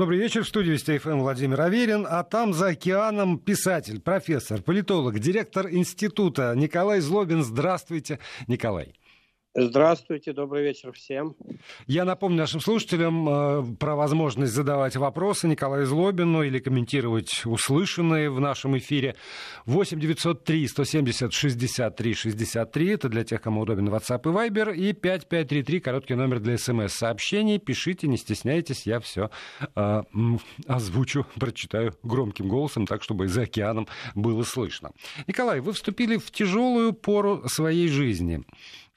Добрый вечер. В студии Вести ФМ Владимир Аверин. А там за океаном писатель, профессор, политолог, директор института Николай Злобин. Здравствуйте, Николай. Здравствуйте, добрый вечер всем. Я напомню нашим слушателям э, про возможность задавать вопросы Николаю Злобину или комментировать услышанные в нашем эфире. 8 903 170 63 63. Это для тех, кому удобен WhatsApp и Viber. И 5533, короткий номер для смс-сообщений. Пишите, не стесняйтесь, я все э, озвучу, прочитаю громким голосом, так, чтобы за океаном было слышно. Николай, вы вступили в тяжелую пору своей жизни.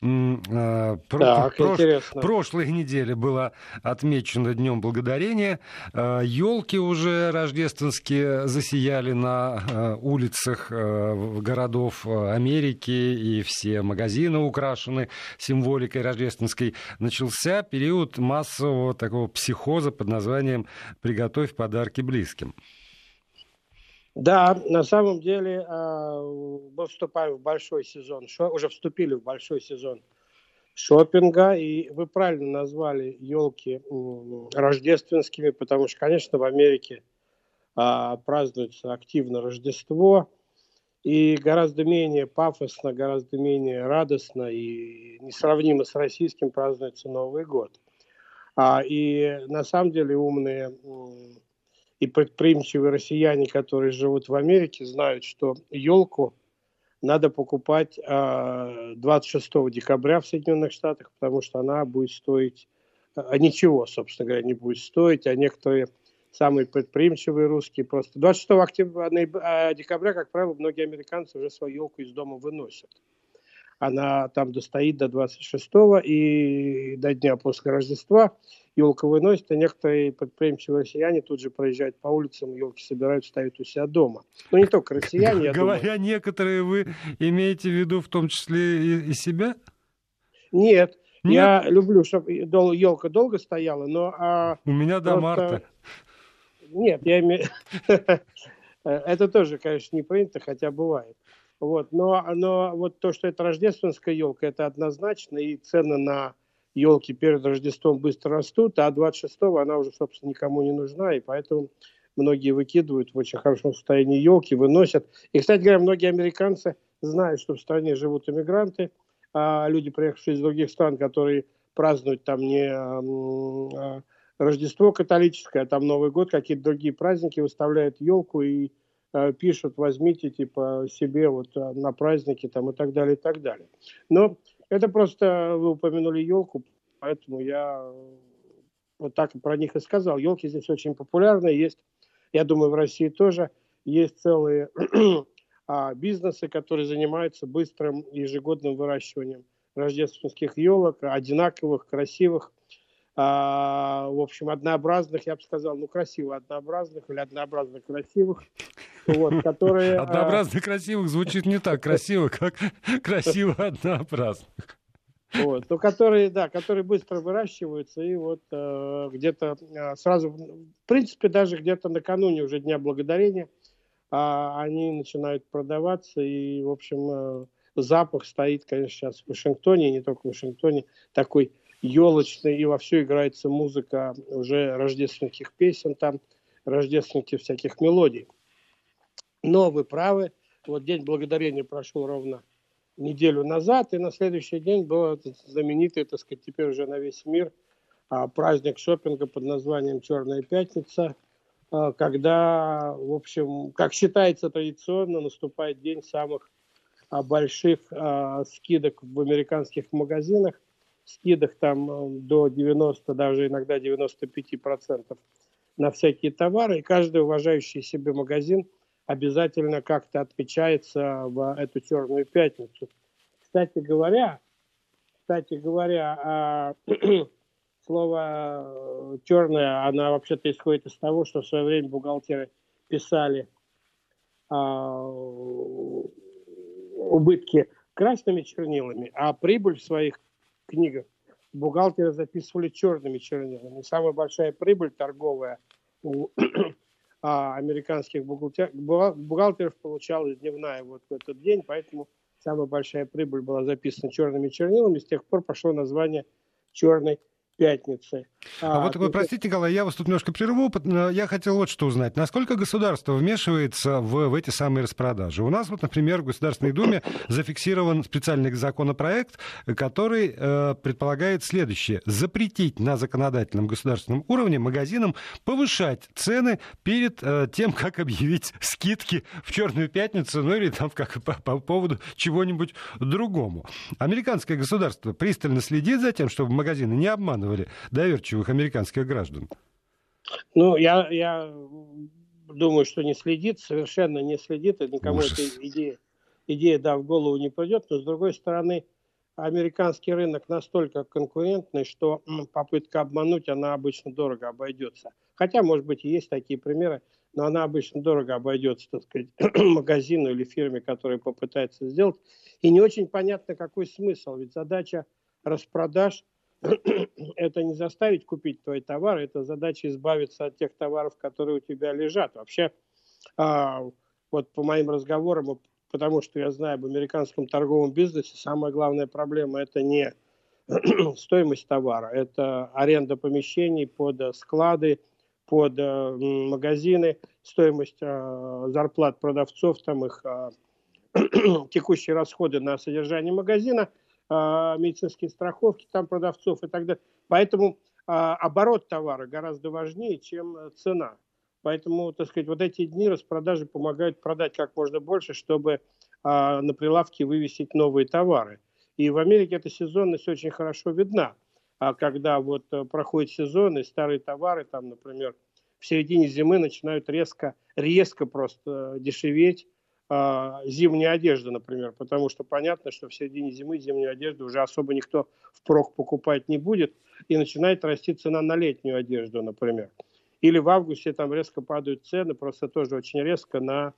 А, так, прош... Прошлой неделе было отмечено Днем Благодарения. Елки а, уже рождественские засияли на а, улицах городов Америки, и все магазины украшены символикой рождественской. Начался период массового такого психоза под названием «Приготовь подарки близким». Да, на самом деле а, мы вступаем в большой сезон, уже вступили в большой сезон шопинга, и вы правильно назвали елки рождественскими, потому что, конечно, в Америке а, празднуется активно Рождество, и гораздо менее пафосно, гораздо менее радостно и несравнимо с российским празднуется Новый год. А, и на самом деле умные и предприимчивые россияне, которые живут в Америке, знают, что елку надо покупать 26 а, декабря в Соединенных Штатах, потому что она будет стоить, а, ничего, собственно говоря, не будет стоить, а некоторые самые предприимчивые русские просто 26 октября, а, декабря, как правило, многие американцы уже свою елку из дома выносят. Она там достоит до 26 и до дня после Рождества елка выносит, и некоторые предприимчивые россияне тут же проезжают по улицам, елки собирают, ставят у себя дома. Ну, не только россияне, я Говоря думаю. некоторые, вы имеете в виду в том числе и, и себя? Нет, Нет, я люблю, чтобы елка долго стояла, но... А, у меня до просто... марта. Нет, я имею... Это тоже, конечно, не принято, хотя бывает. Вот, но, но вот то, что это рождественская елка, это однозначно, и цены на елки перед Рождеством быстро растут, а 26-го она уже, собственно, никому не нужна, и поэтому многие выкидывают в очень хорошем состоянии елки, выносят. И, кстати говоря, многие американцы знают, что в стране живут иммигранты, а люди, приехавшие из других стран, которые празднуют там не а, Рождество католическое, а там Новый год, какие-то другие праздники, выставляют елку и а, пишут, возьмите типа себе вот а, на праздники там и так далее, и так далее. Но это просто вы упомянули елку, поэтому я вот так про них и сказал. Елки здесь очень популярны, есть, я думаю, в России тоже есть целые а, бизнесы, которые занимаются быстрым ежегодным выращиванием рождественских елок, одинаковых, красивых, в общем, однообразных, я бы сказал, ну, красиво однообразных или однообразно красивых, вот, которые... А, однообразно красивых звучит не так красиво, как красиво однообразных. Вот, но которые, да, которые быстро выращиваются и вот э, где-то э, сразу, в принципе, даже где-то накануне уже Дня Благодарения э, они начинают продаваться и, в общем, э, запах стоит, конечно, сейчас в Вашингтоне, не только в Вашингтоне, такой елочный, и вовсю играется музыка уже рождественских песен там, рождественских всяких мелодий. Но вы правы, вот День Благодарения прошел ровно неделю назад, и на следующий день был знаменитый, так сказать, теперь уже на весь мир а, праздник шопинга под названием «Черная пятница», а, когда, в общем, как считается традиционно, наступает день самых а, больших скидок в американских магазинах. Скидок там до 90, даже иногда 95% на всякие товары. И каждый уважающий себе магазин – обязательно как-то отмечается в эту черную пятницу. Кстати говоря, кстати говоря, а, слово э, черное, она вообще-то исходит из того, что в свое время бухгалтеры писали а, убытки красными чернилами, а прибыль в своих книгах бухгалтеры записывали черными чернилами. Самая большая прибыль торговая у а американских бухгалтер, бухгалтеров получалась дневная вот в этот день, поэтому самая большая прибыль была записана черными чернилами, с тех пор пошло название черной пятницы. А, а вот вы, простите, Николай, я вас тут немножко прерву. Я хотел вот что узнать. Насколько государство вмешивается в, в эти самые распродажи? У нас вот, например, в Государственной Думе зафиксирован специальный законопроект, который э, предполагает следующее. Запретить на законодательном государственном уровне магазинам повышать цены перед э, тем, как объявить скидки в Черную пятницу, ну или там как по, по поводу чего-нибудь другому. Американское государство пристально следит за тем, чтобы магазины не обманывали доверчивых доверчивых американских граждан? Ну, я, я думаю, что не следит, совершенно не следит, и никому Ужас. эта идея, идея, да, в голову не придет, но, с другой стороны, американский рынок настолько конкурентный, что попытка обмануть, она обычно дорого обойдется. Хотя, может быть, и есть такие примеры, но она обычно дорого обойдется, так сказать, магазину или фирме, которая попытается сделать. И не очень понятно, какой смысл. Ведь задача распродаж это не заставить купить твои товары, это задача избавиться от тех товаров, которые у тебя лежат. Вообще, а, вот по моим разговорам, потому что я знаю об американском торговом бизнесе, самая главная проблема это не стоимость товара, это аренда помещений под склады, под э, магазины, стоимость э, зарплат продавцов, там их э, текущие расходы на содержание магазина – а, медицинские страховки там продавцов и так далее. Поэтому а, оборот товара гораздо важнее, чем э, цена. Поэтому, так сказать, вот эти дни распродажи помогают продать как можно больше, чтобы а, на прилавке вывесить новые товары. И в Америке эта сезонность очень хорошо видна. А когда вот э, проходит сезон, и старые товары, там, например, в середине зимы начинают резко, резко просто э, дешеветь, а, зимняя одежда, например, потому что понятно, что в середине зимы зимнюю одежду уже особо никто впрок покупать не будет, и начинает расти цена на летнюю одежду, например. Или в августе там резко падают цены, просто тоже очень резко на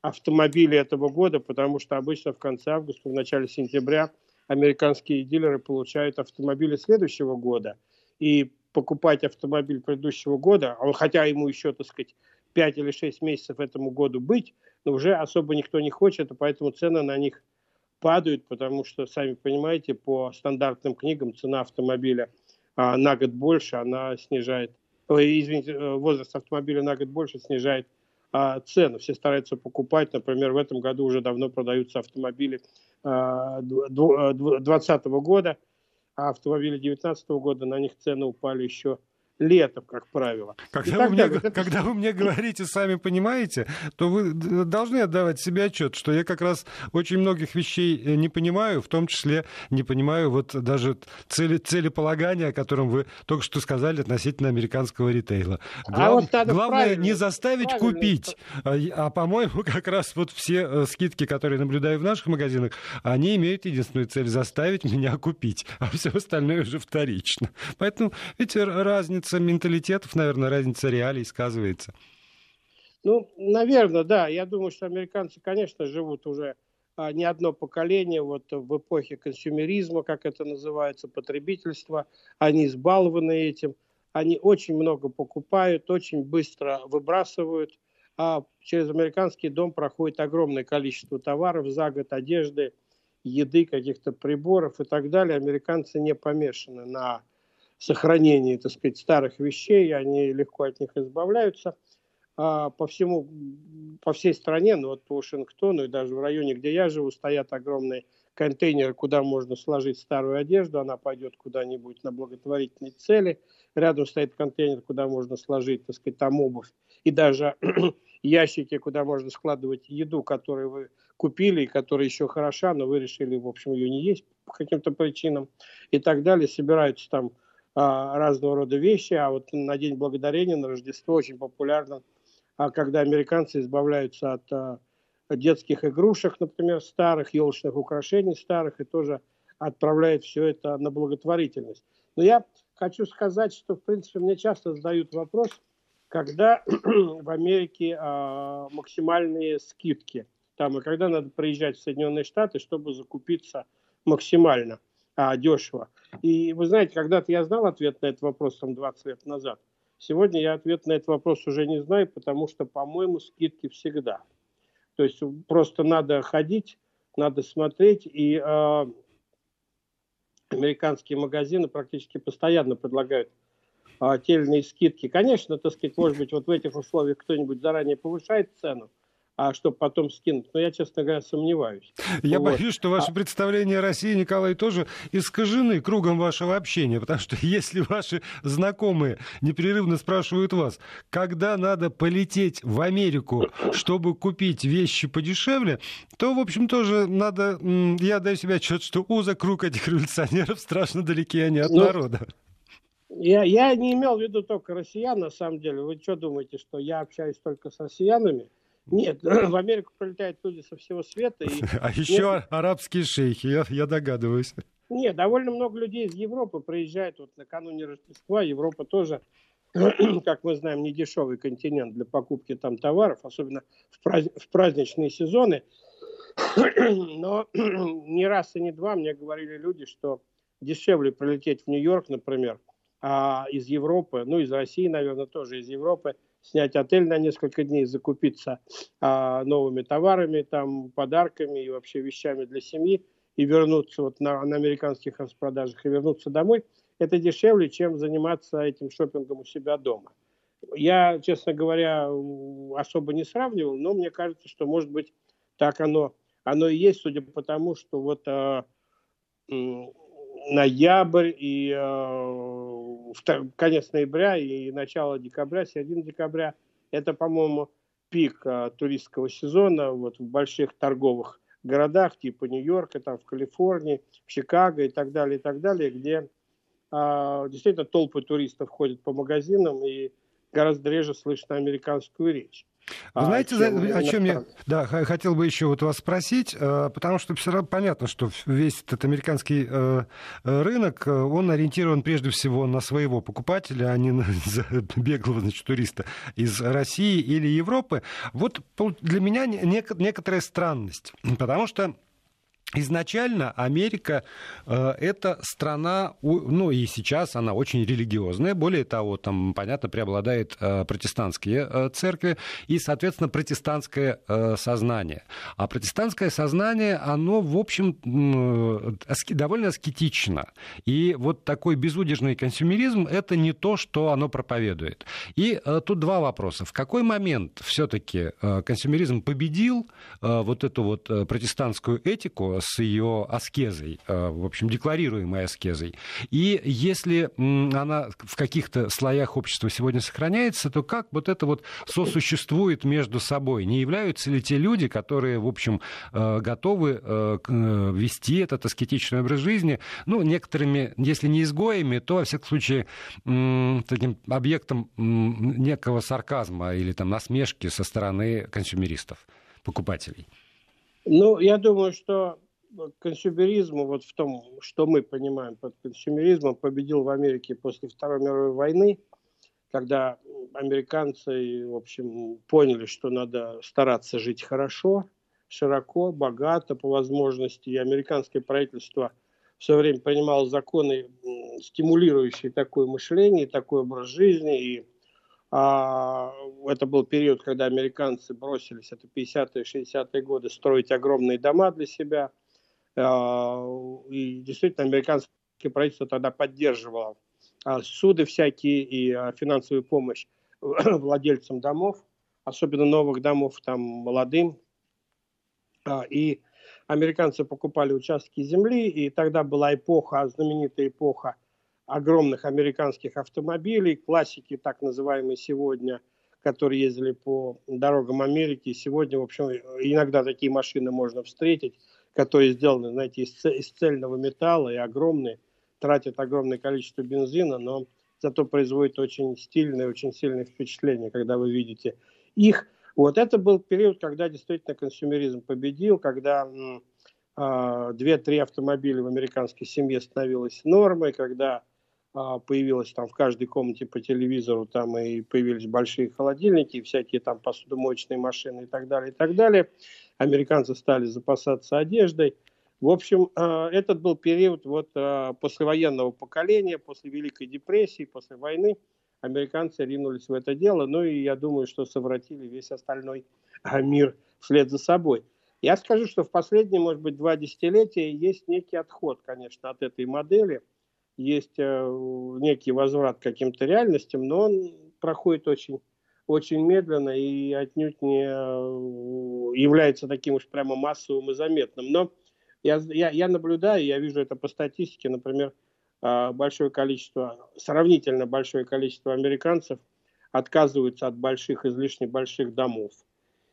автомобили этого года, потому что обычно в конце августа, в начале сентября американские дилеры получают автомобили следующего года. И покупать автомобиль предыдущего года, а хотя ему еще, так сказать, 5 или 6 месяцев этому году быть, но уже особо никто не хочет, и поэтому цены на них падают, потому что, сами понимаете, по стандартным книгам цена автомобиля а, на год больше, она снижает, ой, извините, э, возраст автомобиля на год больше снижает а, цену. Все стараются покупать, например, в этом году уже давно продаются автомобили а, 2020 года, а автомобили 2019 года, на них цены упали еще летом, как правило. Когда, вы мне, далее. когда вы мне говорите, сами понимаете, то вы должны отдавать себе отчет, что я как раз очень многих вещей э, не понимаю, в том числе не понимаю вот даже цели, целеполагания, о котором вы только что сказали относительно американского ритейла. Глав, а вот главное не заставить купить, а, а по-моему, как раз вот все э, скидки, которые наблюдаю в наших магазинах, они имеют единственную цель заставить меня купить, а все остальное уже вторично. Поэтому, видите, разница разница менталитетов, наверное, разница реалий сказывается. Ну, наверное, да. Я думаю, что американцы, конечно, живут уже а, не одно поколение вот в эпохе консюмеризма, как это называется, потребительства. Они избалованы этим. Они очень много покупают, очень быстро выбрасывают. А через американский дом проходит огромное количество товаров за год, одежды, еды, каких-то приборов и так далее. Американцы не помешаны на сохранении, так сказать, старых вещей, они легко от них избавляются. А по всему, по всей стране, ну вот по Вашингтону и даже в районе, где я живу, стоят огромные контейнеры, куда можно сложить старую одежду, она пойдет куда-нибудь на благотворительные цели. Рядом стоит контейнер, куда можно сложить, так сказать, там обувь. И даже ящики, куда можно складывать еду, которую вы купили, и которая еще хороша, но вы решили, в общем, ее не есть по каким-то причинам и так далее. Собираются там разного рода вещи, а вот на День Благодарения, на Рождество очень популярно, а когда американцы избавляются от а, детских игрушек, например, старых, елочных украшений старых, и тоже отправляют все это на благотворительность. Но я хочу сказать, что, в принципе, мне часто задают вопрос, когда в Америке а, максимальные скидки, там, и когда надо приезжать в Соединенные Штаты, чтобы закупиться максимально а, дешево. И вы знаете, когда-то я знал ответ на этот вопрос там 20 лет назад. Сегодня я ответ на этот вопрос уже не знаю, потому что, по-моему, скидки всегда. То есть просто надо ходить, надо смотреть. И э, американские магазины практически постоянно предлагают а, те скидки. Конечно, так сказать, может быть, вот в этих условиях кто-нибудь заранее повышает цену, а чтобы потом скинуть. Но я, честно говоря, сомневаюсь. Я вот. боюсь, что ваши а... представления о России, Николай, тоже искажены кругом вашего общения, потому что если ваши знакомые непрерывно спрашивают вас, когда надо полететь в Америку, чтобы купить вещи подешевле, то, в общем, тоже надо... Я даю себе отчет, что узок круг этих революционеров страшно далеки они от ну, народа. Я, я не имел в виду только россиян, на самом деле. Вы что думаете, что я общаюсь только с россиянами? Нет, в Америку прилетают люди со всего света. И... А еще нет... арабские шейхи, я, я догадываюсь. Нет, довольно много людей из Европы приезжают вот накануне Рождества. Европа тоже, как мы знаем, не дешевый континент для покупки там товаров, особенно в, празд... в праздничные сезоны. Но не раз и не два мне говорили люди, что дешевле прилететь в Нью-Йорк, например, а из Европы, ну из России, наверное, тоже из Европы – снять отель на несколько дней, закупиться а, новыми товарами, там, подарками и вообще вещами для семьи и вернуться вот на, на американских распродажах и вернуться домой, это дешевле, чем заниматься этим шопингом у себя дома. Я, честно говоря, особо не сравнивал, но мне кажется, что, может быть, так оно, оно и есть, судя по тому, что вот э, ноябрь и э, конец ноября и начало декабря, середина декабря, это, по-моему, пик э, туристского сезона вот в больших торговых городах типа Нью-Йорка, там в Калифорнии, в Чикаго и так далее, и так далее, где э, действительно толпы туристов ходят по магазинам и гораздо реже слышно американскую речь. Вы а, знаете, чем, о чем я да, хотел бы еще вот вас спросить, э, потому что все равно понятно, что весь этот американский э, э, рынок, он ориентирован прежде всего на своего покупателя, а не на беглого значит, туриста из России или Европы. Вот для меня некоторая странность, потому что Изначально Америка э, это страна, ну и сейчас она очень религиозная. Более того, там, понятно, преобладает э, протестантские э, церкви и, соответственно, протестантское э, сознание. А протестантское сознание, оно, в общем, э, аски, довольно аскетично. И вот такой безудержный консюмеризм – это не то, что оно проповедует. И э, тут два вопроса. В какой момент все-таки э, консюмеризм победил э, вот эту вот э, протестантскую этику, с ее аскезой, э, в общем, декларируемой аскезой. И если она в каких-то слоях общества сегодня сохраняется, то как вот это вот сосуществует между собой? Не являются ли те люди, которые, в общем, э, готовы э, вести этот аскетичный образ жизни, ну, некоторыми, если не изгоями, то, во всяком случае, таким объектом некого сарказма или там насмешки со стороны консюмеристов, покупателей? Ну, я думаю, что консюмеризму, вот в том, что мы понимаем под консюмеризмом, победил в Америке после Второй мировой войны, когда американцы, в общем, поняли, что надо стараться жить хорошо, широко, богато, по возможности. И американское правительство все время принимало законы, стимулирующие такое мышление, такой образ жизни. И а, это был период, когда американцы бросились, это 50-е, 60-е годы, строить огромные дома для себя – и действительно, американское правительство тогда поддерживало а, суды всякие и а, финансовую помощь владельцам домов, особенно новых домов, там, молодым. И американцы покупали участки земли, и тогда была эпоха, знаменитая эпоха огромных американских автомобилей, классики так называемые сегодня, которые ездили по дорогам Америки. Сегодня, в общем, иногда такие машины можно встретить которые сделаны, знаете, из, из цельного металла и огромные, тратят огромное количество бензина, но зато производят очень стильное, очень сильное впечатление, когда вы видите их. Вот это был период, когда действительно консюмеризм победил, когда э, две-три автомобиля в американской семье становилось нормой, когда появилось там в каждой комнате по телевизору, там и появились большие холодильники, всякие там посудомоечные машины и так далее, и так далее американцы стали запасаться одеждой. В общем, э, этот был период вот э, послевоенного поколения, после Великой депрессии, после войны. Американцы ринулись в это дело, ну и я думаю, что совратили весь остальной мир вслед за собой. Я скажу, что в последние, может быть, два десятилетия есть некий отход, конечно, от этой модели. Есть э, некий возврат к каким-то реальностям, но он проходит очень, очень медленно и отнюдь не э, является таким уж прямо массовым и заметным. Но я, я, я наблюдаю, я вижу это по статистике, например, э, большое количество, сравнительно большое количество американцев отказываются от больших, излишне больших домов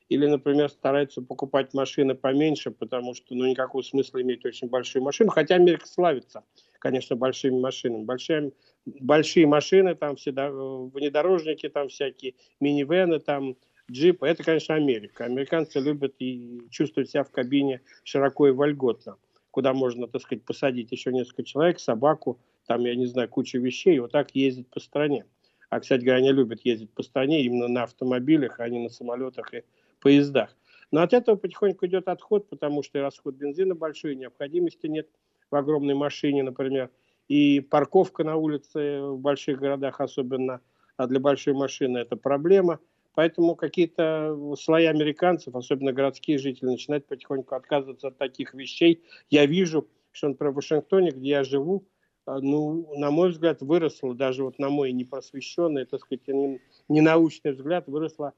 или, например, стараются покупать машины поменьше, потому что ну, никакого смысла иметь очень большую машину. Хотя Америка славится, конечно, большими машинами. Большие, большие машины, там все внедорожники, там всякие минивены, там джипы. Это, конечно, Америка. Американцы любят и чувствуют себя в кабине широко и вольготно, куда можно, так сказать, посадить еще несколько человек, собаку, там, я не знаю, кучу вещей, и вот так ездить по стране. А, кстати говоря, они любят ездить по стране именно на автомобилях, а не на самолетах и поездах. Но от этого потихоньку идет отход, потому что и расход бензина большой, и необходимости нет в огромной машине, например. И парковка на улице в больших городах, особенно а для большой машины, это проблема. Поэтому какие-то слои американцев, особенно городские жители, начинают потихоньку отказываться от таких вещей. Я вижу, что, например, в Вашингтоне, где я живу, а, ну, на мой взгляд, выросло, даже вот на мой непросвещенный, так сказать, ненаучный взгляд, выросло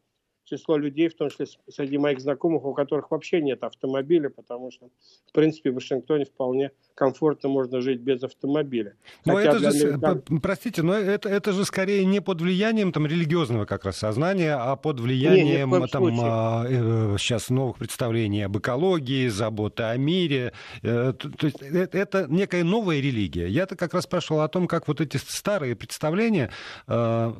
число людей, в том числе среди моих знакомых, у которых вообще нет автомобиля, потому что, в принципе, в Вашингтоне вполне комфортно можно жить без автомобиля. Но Хотя это же, американ... простите, но это, это же скорее не под влиянием там, религиозного как раз сознания, а под влиянием не, там, а, э, сейчас новых представлений об экологии, заботы о мире. Э, то, то есть это, это некая новая религия. Я-то как раз спрашивал о том, как вот эти старые представления э,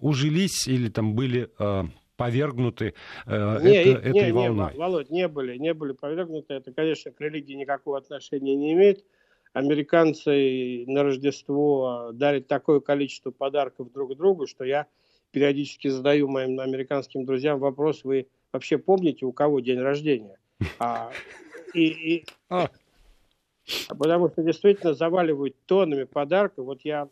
ужились или там были э, повергнуты э, не, это, не, этой не, волной? Не, Володь, не были, не были повергнуты. Это, конечно, к религии никакого отношения не имеет. Американцы на Рождество дарят такое количество подарков друг другу, что я периодически задаю моим американским друзьям вопрос, вы вообще помните, у кого день рождения? А, и, и, а. Потому что действительно заваливают тоннами подарков. Вот я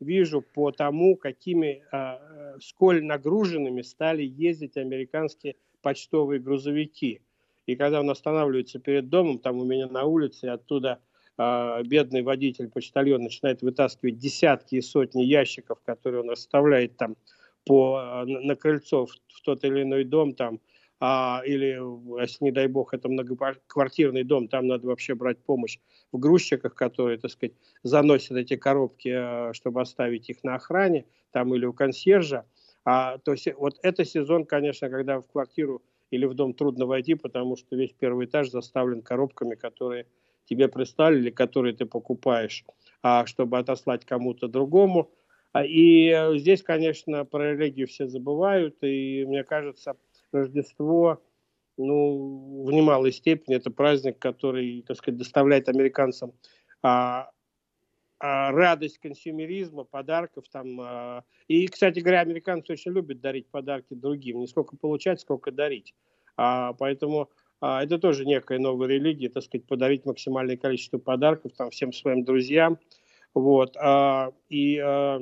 вижу по тому, какими, э, сколь нагруженными стали ездить американские почтовые грузовики. И когда он останавливается перед домом, там у меня на улице, оттуда э, бедный водитель, почтальон начинает вытаскивать десятки и сотни ящиков, которые он расставляет там по, э, на крыльцо в тот или иной дом, там а, или, если не дай бог, это многоквартирный дом, там надо вообще брать помощь в грузчиках, которые, так сказать, заносят эти коробки, а, чтобы оставить их на охране, там или у консьержа. А, то есть вот это сезон, конечно, когда в квартиру или в дом трудно войти, потому что весь первый этаж заставлен коробками, которые тебе прислали или которые ты покупаешь, а, чтобы отослать кому-то другому. А, и э, здесь, конечно, про религию все забывают, и мне кажется, Рождество, ну, в немалой степени это праздник, который, так сказать, доставляет американцам а, а, радость консюмеризма, подарков там. А, и, кстати говоря, американцы очень любят дарить подарки другим, не сколько получать, сколько дарить. А, поэтому а, это тоже некая новая религия, так сказать, подарить максимальное количество подарков там всем своим друзьям. Вот. А, и а,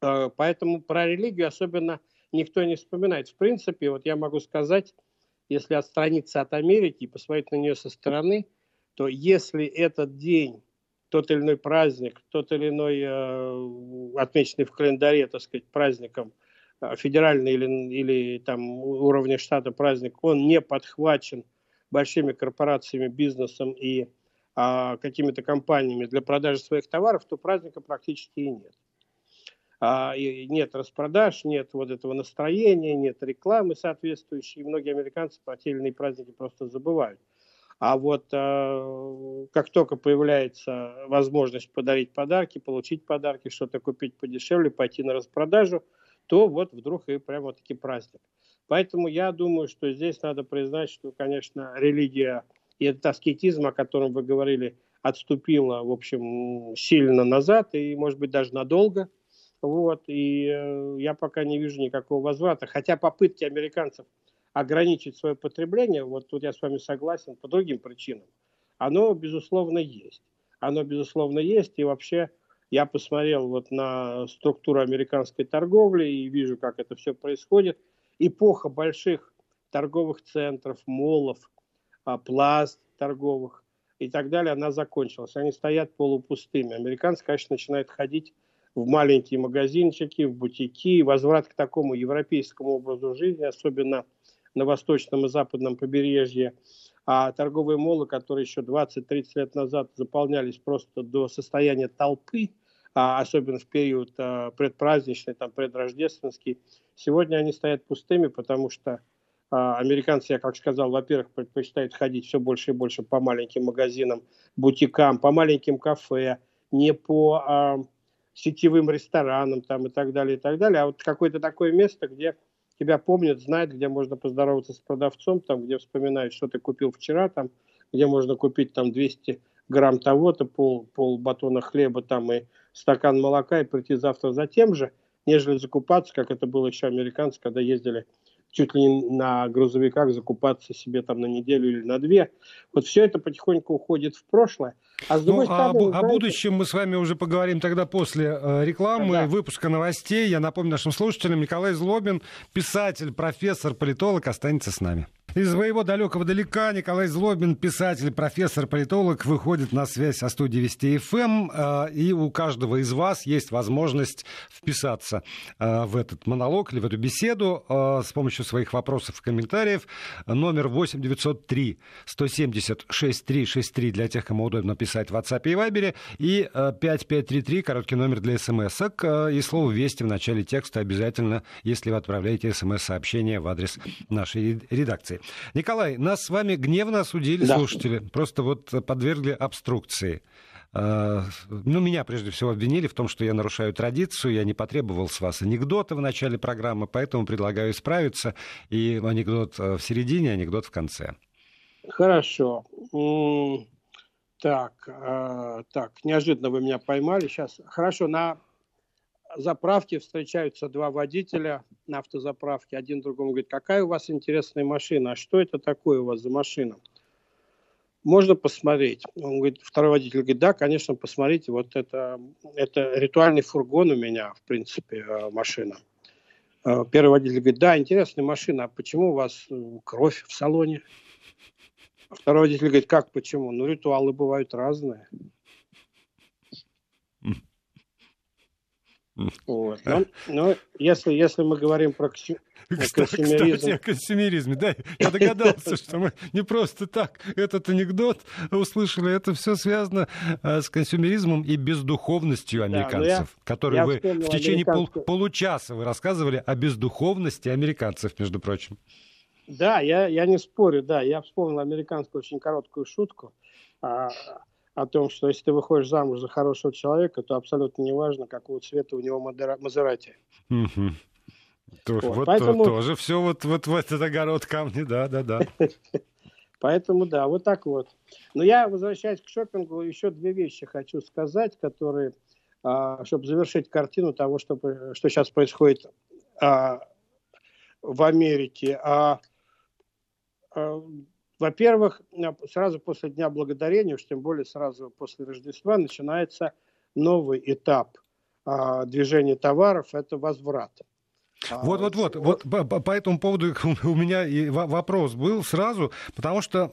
а, поэтому про религию особенно никто не вспоминает. В принципе, вот я могу сказать, если отстраниться от Америки и посмотреть на нее со стороны, то если этот день, тот или иной праздник, тот или иной э, отмеченный в календаре, так сказать, праздником э, федеральный или, или там уровня штата праздник, он не подхвачен большими корпорациями, бизнесом и э, какими-то компаниями для продажи своих товаров, то праздника практически и нет а, и нет распродаж, нет вот этого настроения, нет рекламы соответствующей. И многие американцы про те или праздники просто забывают. А вот э, как только появляется возможность подарить подарки, получить подарки, что-то купить подешевле, пойти на распродажу, то вот вдруг и прямо таки праздник. Поэтому я думаю, что здесь надо признать, что, конечно, религия и этот аскетизм, о котором вы говорили, отступила, в общем, сильно назад и, может быть, даже надолго – вот, и э, я пока не вижу никакого возврата. Хотя попытки американцев ограничить свое потребление, вот тут я с вами согласен, по другим причинам, оно, безусловно, есть. Оно, безусловно, есть. И вообще я посмотрел вот на структуру американской торговли и вижу, как это все происходит. Эпоха больших торговых центров, молов, а, пласт торговых и так далее, она закончилась. Они стоят полупустыми. Американцы, конечно, начинают ходить в маленькие магазинчики, в бутики. Возврат к такому европейскому образу жизни, особенно на восточном и западном побережье, а торговые молы, которые еще 20-30 лет назад заполнялись просто до состояния толпы, а особенно в период а, предпраздничный, там, предрождественский, сегодня они стоят пустыми, потому что а, американцы, я как сказал, во-первых, предпочитают ходить все больше и больше по маленьким магазинам, бутикам, по маленьким кафе, не по сетевым ресторанам там, и так далее, и так далее, а вот какое-то такое место, где тебя помнят, знают, где можно поздороваться с продавцом, там, где вспоминают, что ты купил вчера, там, где можно купить там 200 грамм того-то, пол, пол батона хлеба там и стакан молока и прийти завтра за тем же, нежели закупаться, как это было еще американцы, когда ездили чуть ли не на грузовиках закупаться себе там на неделю или на две. Вот все это потихоньку уходит в прошлое. А с другой ну, стороны, о, знаете... о будущем мы с вами уже поговорим тогда после э, рекламы да. выпуска новостей. Я напомню нашим слушателям, Николай Злобин, писатель, профессор, политолог, останется с нами. Из своего далекого далека Николай Злобин, писатель, профессор, политолог, выходит на связь со студией Вести ФМ. Эм, э, и у каждого из вас есть возможность вписаться э, в этот монолог или в эту беседу э, с помощью своих вопросов и комментариев. Номер 8 903 170 6363 для тех, кому удобно писать в WhatsApp и Viber. И 5533, короткий номер для смс И слово «Вести» в начале текста обязательно, если вы отправляете смс-сообщение в адрес нашей редакции. Николай, нас с вами гневно осудили да. слушатели, просто вот подвергли обструкции. А, ну, меня прежде всего обвинили в том, что я нарушаю традицию, я не потребовал с вас анекдота в начале программы, поэтому предлагаю исправиться, и анекдот э, в середине, анекдот в конце. Хорошо. Так, э, так, неожиданно вы меня поймали сейчас. Хорошо, на заправке встречаются два водителя на автозаправке. Один другому говорит, какая у вас интересная машина, а что это такое у вас за машина? Можно посмотреть. Он говорит, второй водитель говорит, да, конечно, посмотрите, вот это, это ритуальный фургон у меня, в принципе, э, машина. Э, первый водитель говорит, да, интересная машина, а почему у вас э, кровь в салоне? Второй водитель говорит, как почему? Ну, ритуалы бывают разные. Вот. Но, но если, если мы говорим про консюмеризм... Кстати, о консюмеризме, да, я догадался, что мы не просто так этот анекдот услышали, это все связано э, с консюмеризмом и бездуховностью американцев, да, которые вы в течение пол, получаса вы рассказывали о бездуховности американцев, между прочим. Да, я, я не спорю, да, я вспомнил американскую очень короткую шутку. А, о том, что если ты выходишь замуж за хорошего человека, то абсолютно неважно, какого цвета у него Maserati. Угу. Вот, вот Поэтому... тоже все вот, вот в этот огород камни, да, да, да. Поэтому да, вот так вот. Но я, возвращаясь к шопингу, еще две вещи хочу сказать, которые, а, чтобы завершить картину того, что, что сейчас происходит а, в Америке. А, во-первых, сразу после Дня Благодарения, уж тем более сразу после Рождества, начинается новый этап а, движения товаров – это возврат. Вот, вот, по, по этому поводу у меня и вопрос был сразу, потому что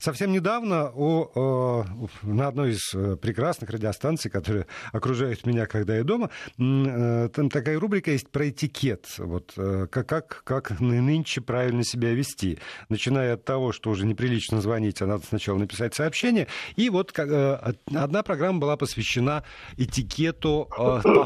совсем недавно у, на одной из э, прекрасных радиостанций, которые окружают меня, когда я дома, э, там такая рубрика есть про этикет, вот э, как, как, как нынче правильно себя вести, начиная от того, что уже неприлично звонить, а надо сначала написать сообщение, и вот одна программа была посвящена этикету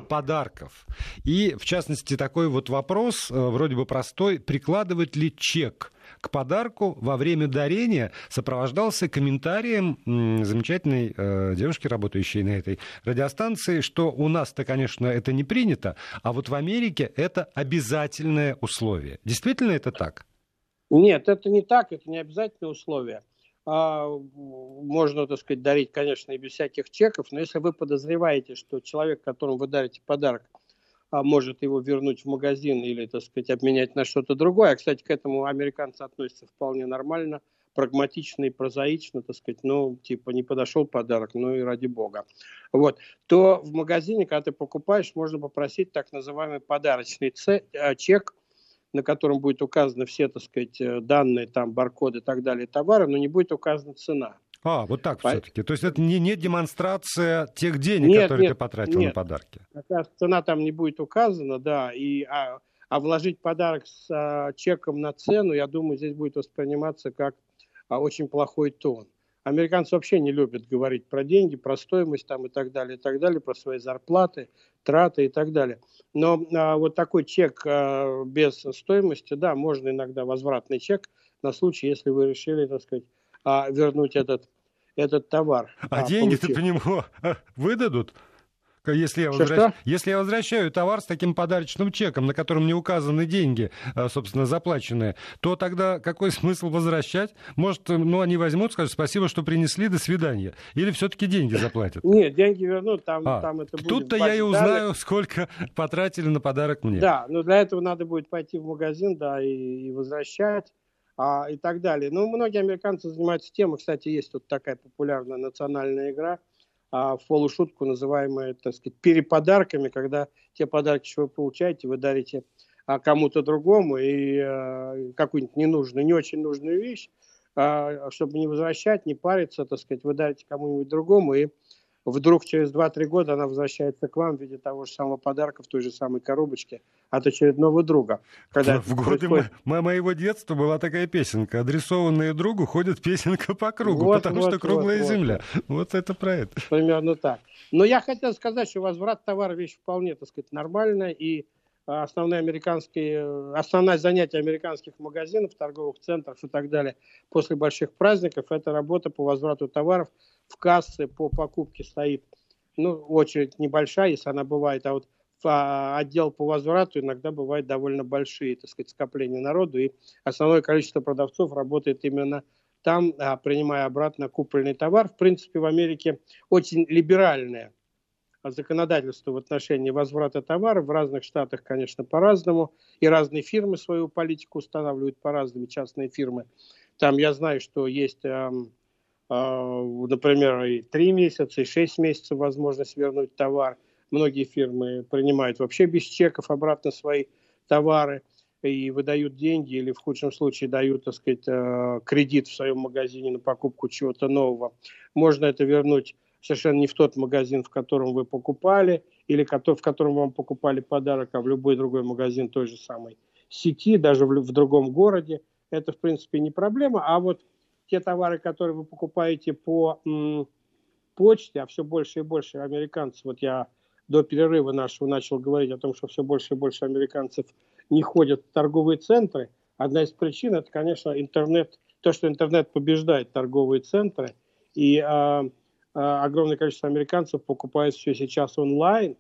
подарков, и в частности такой такой вот вопрос, э, вроде бы простой, прикладывать ли чек к подарку во время дарения сопровождался комментарием замечательной э, девушки, работающей на этой радиостанции, что у нас-то, конечно, это не принято, а вот в Америке это обязательное условие. Действительно это так? Нет, это не так, это не обязательное условие. А, можно, так сказать, дарить, конечно, и без всяких чеков, но если вы подозреваете, что человек, которому вы дарите подарок, а может его вернуть в магазин или, так сказать, обменять на что-то другое. А, кстати, к этому американцы относятся вполне нормально, прагматично и прозаично, так сказать, ну, типа, не подошел подарок, ну и ради бога. Вот. То в магазине, когда ты покупаешь, можно попросить так называемый подарочный а, чек на котором будет указаны все, так сказать, э, данные, там, баркоды и так далее, товары, но не будет указана цена. А, вот так По... все-таки. То есть это не, не демонстрация тех денег, нет, которые нет, ты потратил нет. на подарки. Цена там не будет указана, да, и, а, а вложить подарок с а, чеком на цену, я думаю, здесь будет восприниматься как а, очень плохой тон. Американцы вообще не любят говорить про деньги, про стоимость там и так далее, и так далее, про свои зарплаты, траты и так далее. Но а, вот такой чек а, без стоимости, да, можно иногда возвратный чек на случай, если вы решили, так сказать, а, вернуть этот, этот товар. А, а деньги-то по нему выдадут? Если я, возвращ... что, если я возвращаю товар с таким подарочным чеком, на котором не указаны деньги, а, собственно, заплаченные, то тогда какой смысл возвращать? Может, ну, они возьмут, скажут, спасибо, что принесли, до свидания. Или все-таки деньги заплатят? Нет, деньги вернут, там, а, там это будет... Тут-то я и узнаю, сколько потратили на подарок мне. Да, но для этого надо будет пойти в магазин, да, и, и возвращать. А, и так далее. Ну, многие американцы занимаются тем, кстати, есть тут такая популярная национальная игра – а, в полушутку называемые, так сказать, переподарками, когда те подарки, что вы получаете, вы дарите а, кому-то другому и а, какую-нибудь ненужную, не очень нужную вещь, а, чтобы не возвращать, не париться, так сказать, вы дарите кому-нибудь другому, и вдруг через 2-3 года она возвращается к вам в виде того же самого подарка в той же самой коробочке от очередного друга. Когда в годы происходит... мо- моего детства была такая песенка. Адресованная другу ходит песенка по кругу, вот, потому вот, что круглая вот, земля. Вот. вот это про это. Примерно так. Но я хотел сказать, что возврат товара вещь вполне, так сказать, нормальная. И основные американские, основное занятие американских магазинов, торговых центров и так далее после больших праздников – это работа по возврату товаров – в кассы по покупке стоит, ну, очередь небольшая, если она бывает, а вот а, отдел по возврату иногда бывает довольно большие, так сказать, скопления народу, и основное количество продавцов работает именно там, а, принимая обратно купленный товар. В принципе, в Америке очень либеральное законодательство в отношении возврата товара. В разных штатах, конечно, по-разному. И разные фирмы свою политику устанавливают по-разному, частные фирмы. Там я знаю, что есть а, например, и 3 месяца, и 6 месяцев возможность вернуть товар. Многие фирмы принимают вообще без чеков обратно свои товары и выдают деньги или в худшем случае дают, так сказать, э, кредит в своем магазине на покупку чего-то нового. Можно это вернуть совершенно не в тот магазин, в котором вы покупали, или в котором вам покупали подарок, а в любой другой магазин той же самой сети, даже в, в другом городе. Это, в принципе, не проблема. А вот те товары, которые вы покупаете по м, почте, а все больше и больше американцев, вот я до перерыва нашего начал говорить о том, что все больше и больше американцев не ходят в торговые центры. Одна из причин это, конечно, интернет, то, что интернет побеждает торговые центры, и а, огромное количество американцев покупает все сейчас онлайн,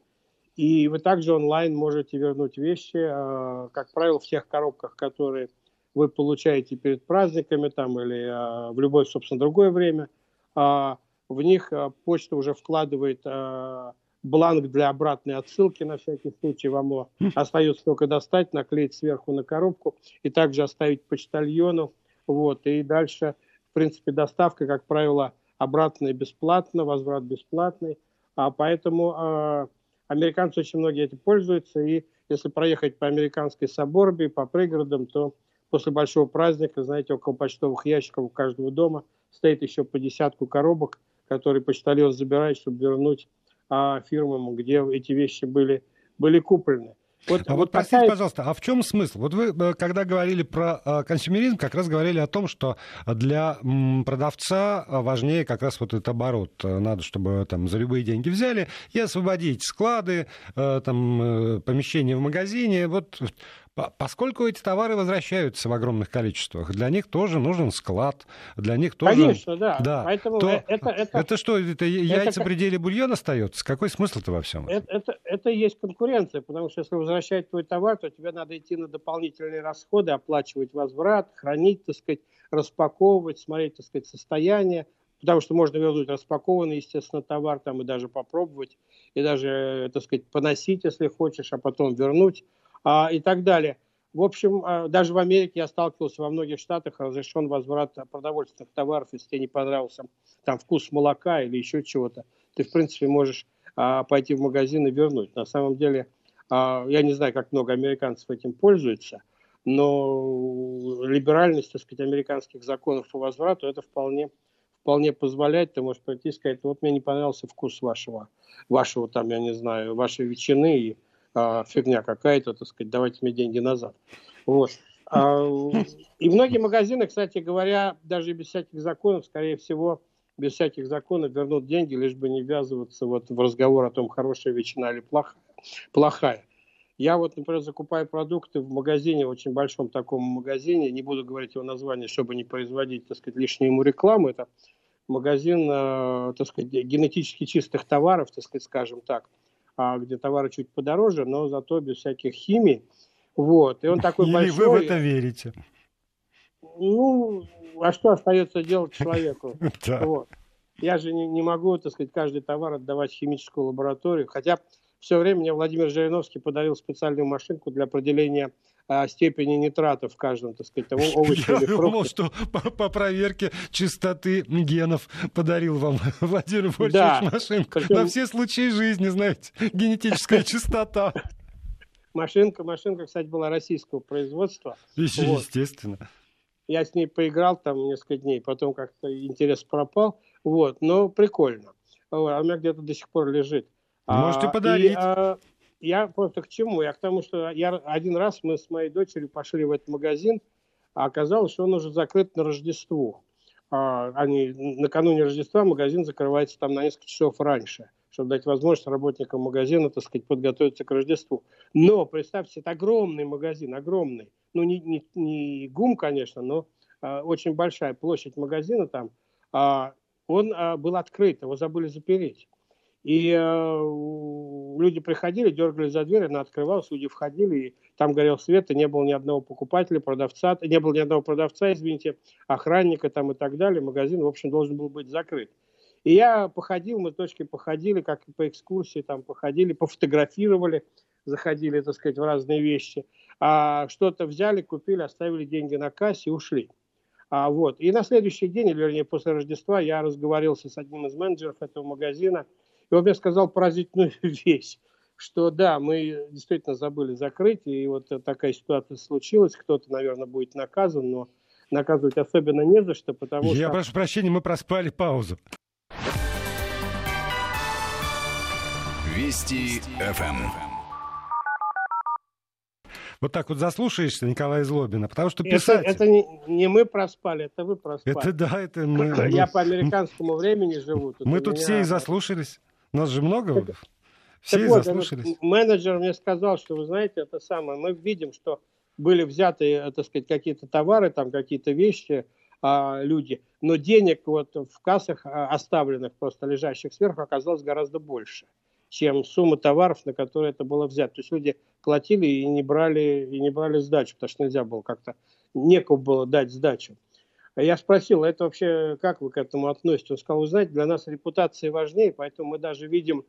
и вы также онлайн можете вернуть вещи, а, как правило, в тех коробках, которые вы получаете перед праздниками там или а, в любое, собственно, другое время, а, в них почта уже вкладывает бланк для обратной отсылки на всякий случай. Вам его остается только достать, наклеить сверху на коробку и также оставить почтальону. Вот, и дальше, в принципе, доставка, как правило, обратная бесплатно, возврат бесплатный. А поэтому а, американцы очень многие этим пользуются. И если проехать по американской соборбе, по пригородам, то после большого праздника, знаете, около почтовых ящиков у каждого дома стоит еще по десятку коробок, которые почтальон забирает, чтобы вернуть а, фирмам, где эти вещи были, были куплены. Вот, а вот, вот простите, такая... пожалуйста, а в чем смысл? Вот вы, э, когда говорили про э, консюмеризм, как раз говорили о том, что для продавца важнее как раз вот этот оборот. Надо, чтобы там за любые деньги взяли и освободить склады, э, там, помещения в магазине. Вот Поскольку эти товары возвращаются в огромных количествах, для них тоже нужен склад, для них тоже... Конечно, да. да. Поэтому то... это, это, это что, это яйца это... при деле бульон остается? Какой смысл-то во всем? Это, это, это и есть конкуренция, потому что если возвращать твой товар, то тебе надо идти на дополнительные расходы, оплачивать возврат, хранить, так сказать, распаковывать, смотреть, так сказать, состояние, потому что можно вернуть распакованный, естественно, товар там и даже попробовать, и даже, так сказать, поносить, если хочешь, а потом вернуть а, и так далее. В общем, а, даже в Америке я сталкивался, во многих штатах разрешен возврат продовольственных товаров, если тебе не понравился там вкус молока или еще чего-то. Ты, в принципе, можешь а, пойти в магазин и вернуть. На самом деле, а, я не знаю, как много американцев этим пользуются, но либеральность, так сказать, американских законов по возврату это вполне, вполне позволяет. Ты можешь прийти и сказать, вот мне не понравился вкус вашего, вашего там, я не знаю, вашей ветчины и а, фигня какая-то, так сказать, давайте мне деньги назад. Вот. А, и многие магазины, кстати говоря, даже без всяких законов, скорее всего, без всяких законов вернут деньги, лишь бы не ввязываться вот в разговор о том, хорошая ветчина или плохая. плохая. Я вот, например, закупаю продукты в магазине, очень большом таком магазине, не буду говорить его название, чтобы не производить, так сказать, лишнюю ему рекламу, это магазин, э, так сказать, генетически чистых товаров, так сказать, скажем так, где товары чуть подороже, но зато без всяких химий. Вот. И он такой Или большой. вы в это верите? Ну, а что остается делать человеку? Вот. Я же не, не могу, так сказать, каждый товар отдавать в химическую лабораторию. Хотя все время мне Владимир Жириновский подарил специальную машинку для определения а, степени нитратов в каждом, так сказать, того овоща Я или думал, что по, по проверке чистоты генов подарил вам Владимир Вольфович Да. машинку. Причем- На все случаи жизни, знаете, генетическая чистота. Машинка, машинка, кстати, была российского производства. Еще Вот. естественно. Я с ней поиграл там несколько дней, потом как-то интерес пропал. Вот, но прикольно. Вот, а у меня где-то до сих пор лежит. Можете А, подарить. и, а, я просто к чему? Я к тому, что я один раз мы с моей дочерью пошли в этот магазин, а оказалось, что он уже закрыт на Рождество. А, они, накануне Рождества магазин закрывается там на несколько часов раньше, чтобы дать возможность работникам магазина, так сказать, подготовиться к Рождеству. Но, представьте, это огромный магазин, огромный. Ну, не, не, не ГУМ, конечно, но а, очень большая площадь магазина там. А, он а, был открыт, его забыли запереть. И э, люди приходили, дергали за дверь, она открывалась, люди входили, и там горел свет, и не было ни одного покупателя, продавца, не было ни одного продавца, извините, охранника там и так далее. Магазин, в общем, должен был быть закрыт. И я походил, мы дочкой походили, как по экскурсии, там походили, пофотографировали, заходили, так сказать, в разные вещи. А что-то взяли, купили, оставили деньги на кассе и ушли. А, вот. И на следующий день, или вернее после Рождества, я разговаривался с одним из менеджеров этого магазина, и он мне сказал поразительную вещь, что да, мы действительно забыли закрыть, и вот такая ситуация случилась, кто-то, наверное, будет наказан, но наказывать особенно не за что, потому Я что... прошу прощения, мы проспали паузу. Вести ФМ. Вот так вот заслушаешься Николая Злобина, потому что Это, писать... это не, не мы проспали, это вы проспали. Это да, это мы... Я по американскому времени живу. Тут Мы тут меня- все и заслушались. Нас же много. Все Так вот, заслушались. этот менеджер мне сказал, что вы знаете, это самое, мы видим, что были взяты, э, так сказать, какие-то товары, там какие-то вещи, а, люди, но денег вот в кассах а, оставленных, просто лежащих сверху, оказалось гораздо больше, чем сумма товаров, на которые это было взято. То есть люди платили и не брали, и не брали сдачу, потому что нельзя было как-то, некому было дать сдачу. Я спросил, это вообще как вы к этому относитесь? Он сказал, вы знаете, для нас репутация важнее, поэтому мы даже видим,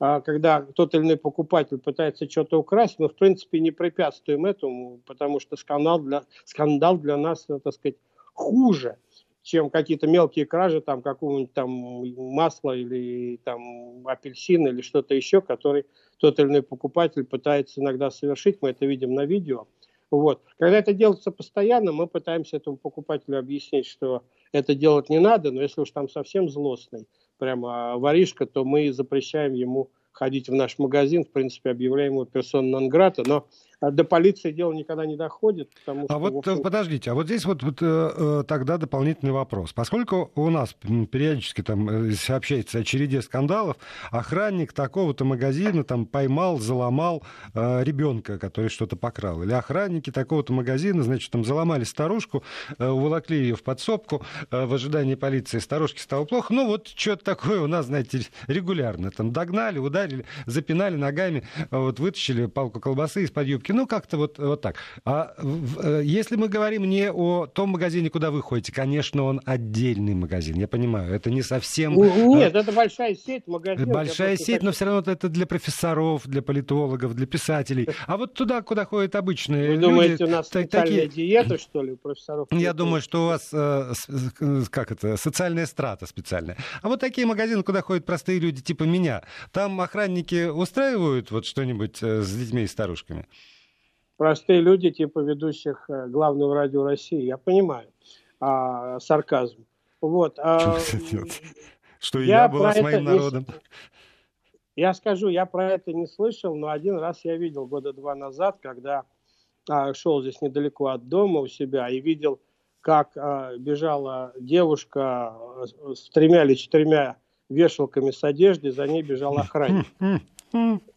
а, когда тот или иной покупатель пытается что-то украсть, мы в принципе не препятствуем этому, потому что скандал для, скандал для нас, э, так сказать, хуже, чем какие-то мелкие кражи, там какого-нибудь там масла или там апельсина или что-то еще, который тот или иной покупатель пытается иногда совершить, мы это видим на видео. Вот. Когда это делается постоянно, мы пытаемся этому покупателю объяснить, что это делать не надо, но если уж там совсем злостный, прямо воришка, то мы запрещаем ему ходить в наш магазин, в принципе, объявляем его персон нон-грата, но до полиции дело никогда не доходит, потому что... А вот общем, подождите, а вот здесь вот, вот э, э, тогда дополнительный вопрос. Поскольку у нас периодически там э, сообщается о череде скандалов, охранник такого-то магазина там поймал, заломал э, ребенка, который что-то покрал, или охранники такого-то магазина, значит, там заломали старушку, э, уволокли ее в подсобку э, в ожидании полиции, старушке стало плохо. Ну вот что-то такое у нас, знаете, регулярно. Там догнали, ударили, запинали ногами, э, вот вытащили палку колбасы из-под юбки. Ну как-то вот, вот так. А э, если мы говорим не о том магазине, куда вы ходите, конечно, он отдельный магазин, я понимаю, это не совсем... Э, Нет, это большая сеть магазинов. Большая сеть, хочу- но все равно это для профессоров, для политологов, для писателей. А вот туда, куда ходят обычные Вы люди... думаете, у нас та- специальная такие- диета, что ли, у профессоров? Я думаю, что у вас, э, как это, социальная страта специальная. А вот такие магазины, куда ходят простые люди типа меня, там охранники устраивают вот что-нибудь с детьми и старушками? Простые люди, типа ведущих э, главного радио России. Я понимаю а, сарказм. Вот. А, что я, я была с моим народом. Не, я скажу, я про это не слышал, но один раз я видел года два назад, когда а, шел здесь недалеко от дома у себя и видел, как а, бежала девушка а, с тремя или четырьмя вешалками с одеждой, за ней бежал охранник.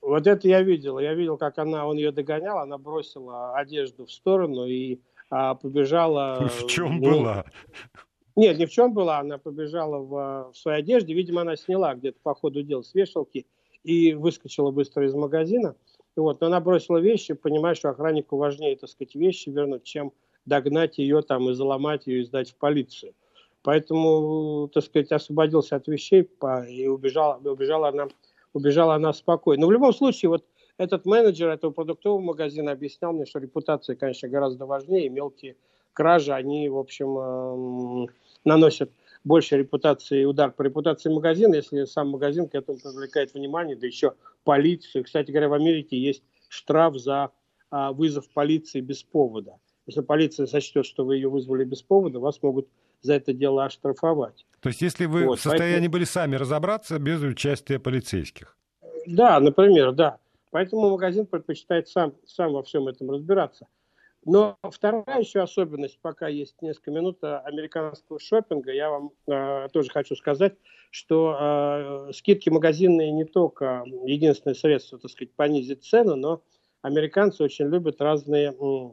Вот это я видел. Я видел, как она, он ее догонял, она бросила одежду в сторону и а, побежала... В чем ну, была? Нет, ни в чем была. Она побежала в, в своей одежде. Видимо, она сняла где-то по ходу дела с вешалки и выскочила быстро из магазина. И вот, но она бросила вещи, понимая, что охраннику важнее, так сказать, вещи вернуть, чем догнать ее там и заломать ее и сдать в полицию. Поэтому, так сказать, освободился от вещей и убежала, убежала, она, убежала она спокойно. Но в любом случае, вот этот менеджер этого продуктового магазина объяснял мне, что репутация, конечно, гораздо важнее, мелкие кражи, они, в общем, эм, наносят больше репутации, удар по репутации магазина, если сам магазин к этому привлекает внимание, да еще полицию. Кстати говоря, в Америке есть штраф за а, вызов полиции без повода. Если полиция сочтет, что вы ее вызвали без повода, вас могут за это дело оштрафовать. То есть, если вы вот, в состоянии поэтому... были сами разобраться без участия полицейских? Да, например, да. Поэтому магазин предпочитает сам, сам во всем этом разбираться. Но вторая еще особенность, пока есть несколько минут э, американского шопинга, я вам э, тоже хочу сказать, что э, скидки магазинные не только единственное средство, так сказать, понизить цену, но американцы очень любят разные э,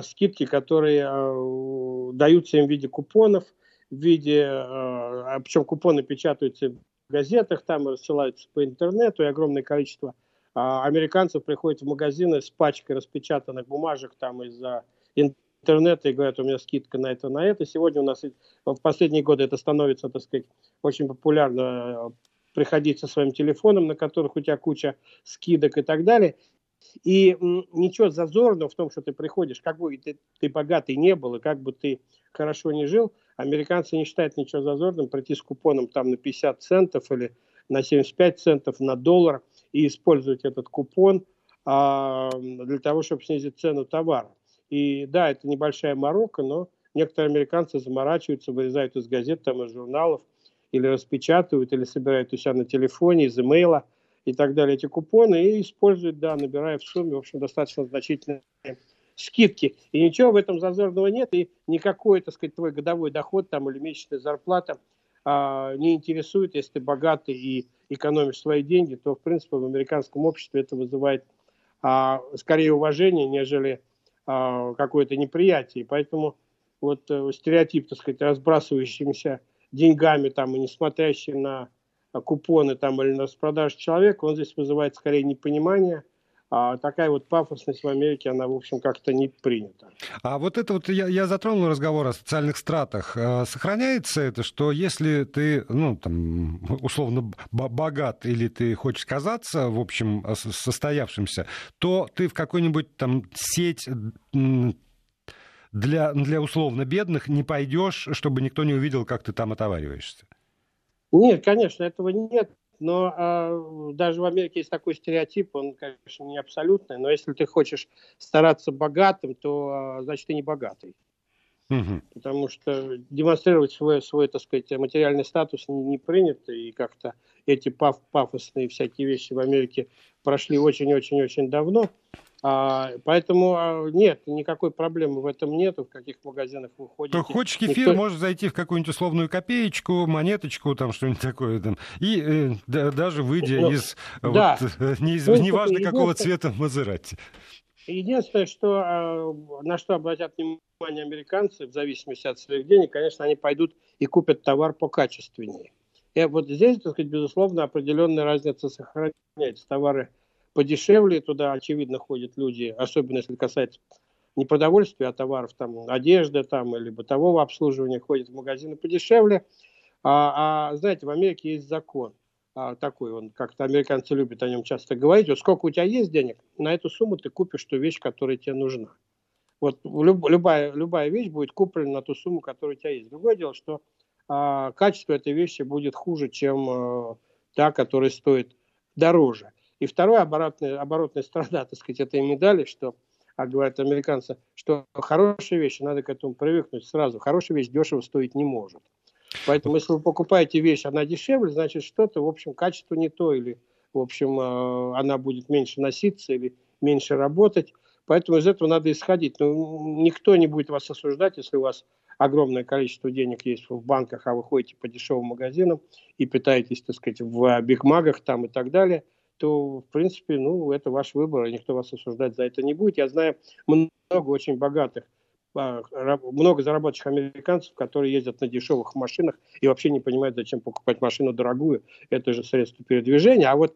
скидки, которые э, даются им в виде купонов, в виде, э, а причем купоны печатаются в газетах, там рассылаются по интернету, и огромное количество а американцев приходят в магазины с пачкой распечатанных бумажек там из-за интернета и говорят, у меня скидка на это, на это. Сегодня у нас в последние годы это становится, так сказать, очень популярно э, приходить со своим телефоном, на которых у тебя куча скидок и так далее. И ничего зазорного в том, что ты приходишь, как бы ты, ты богатый не был, и как бы ты хорошо не жил, американцы не считают ничего зазорным прийти с купоном там на 50 центов или на 75 центов, на доллар и использовать этот купон а, для того, чтобы снизить цену товара. И да, это небольшая морока, но некоторые американцы заморачиваются, вырезают из газет, там, из журналов, или распечатывают, или собирают у себя на телефоне, из имейла и так далее эти купоны и используют, да, набирая в сумме, в общем, достаточно значительные скидки. И ничего в этом зазорного нет, и никакой, так сказать, твой годовой доход там или месячная зарплата а, не интересует, если ты богатый и экономишь свои деньги, то, в принципе, в американском обществе это вызывает а, скорее уважение, нежели а, какое-то неприятие. Поэтому вот э, стереотип, так сказать, разбрасывающимся деньгами там и не смотрящий на купоны там или на распродажу человека, он здесь вызывает скорее непонимание, а такая вот пафосность в Америке, она, в общем, как-то не принята. А вот это вот, я, я затронул разговор о социальных стратах. А сохраняется это, что если ты, ну, там, условно богат или ты хочешь казаться, в общем, состоявшимся, то ты в какой-нибудь там сеть для, для условно бедных не пойдешь, чтобы никто не увидел, как ты там отовариваешься? Нет, конечно, этого нет но а, даже в Америке есть такой стереотип, он, конечно, не абсолютный, но если ты хочешь стараться богатым, то, а, значит, ты не богатый. Угу. Потому что демонстрировать свой, свой, так сказать, материальный статус не, не принято, и как-то эти паф, пафосные всякие вещи в Америке прошли очень-очень-очень давно. А, поэтому а, нет, никакой проблемы в этом нет, в каких магазинах вы ходите. То хочешь кефир, Никто... можешь зайти в какую-нибудь условную копеечку, монеточку, там что-нибудь такое, там, и э, да, даже выйдя ну, из, да. вот, э, не, из, неважно какого цвета Мазерати. Единственное, что, а, на что обратят внимание американцы, в зависимости от своих денег, конечно, они пойдут и купят товар покачественнее. И вот здесь, так сказать, безусловно, определенная разница сохраняется. Товары подешевле, туда, очевидно, ходят люди, особенно если касается не продовольствия, а товаров, там, одежды там, или бытового обслуживания, ходят в магазины подешевле. А, а знаете, в Америке есть закон а, такой, он как-то американцы любят о нем часто говорить. Вот сколько у тебя есть денег, на эту сумму ты купишь ту вещь, которая тебе нужна. Вот люб, любая, любая вещь будет куплена на ту сумму, которая у тебя есть. Другое дело, что а, качество этой вещи будет хуже, чем а, та, которая стоит дороже. И вторая оборотная, оборотная сторона, так сказать, этой медали, что а говорят американцы, что хорошие вещи, надо к этому привыкнуть сразу. Хорошая вещь дешево стоить не может. Поэтому, если вы покупаете вещь, она дешевле, значит, что-то, в общем, качество не то, или, в общем, э, она будет меньше носиться, или меньше работать. Поэтому из этого надо исходить. Ну, никто не будет вас осуждать, если у вас огромное количество денег есть в банках, а вы ходите по дешевым магазинам и питаетесь, так сказать, в бигмагах там и так далее, то, в принципе, ну, это ваш выбор, и никто вас осуждать за это не будет. Я знаю много очень богатых, а, много заработавших американцев, которые ездят на дешевых машинах и вообще не понимают, зачем покупать машину дорогую. Это же средство передвижения. А вот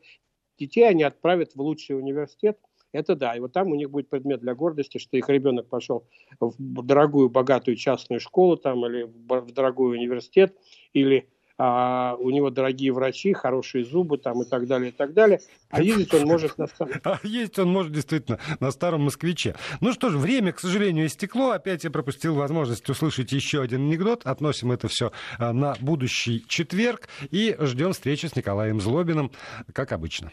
детей они отправят в лучший университет, это да, и вот там у них будет предмет для гордости, что их ребенок пошел в дорогую, богатую частную школу там, или в дорогой университет, или а, у него дорогие врачи, хорошие зубы там и так далее, и так далее. А ездить он может на старом... А ездить он может действительно на старом москвиче. Ну что ж, время, к сожалению, истекло. Опять я пропустил возможность услышать еще один анекдот. Относим это все а, на будущий четверг и ждем встречи с Николаем Злобиным, как обычно.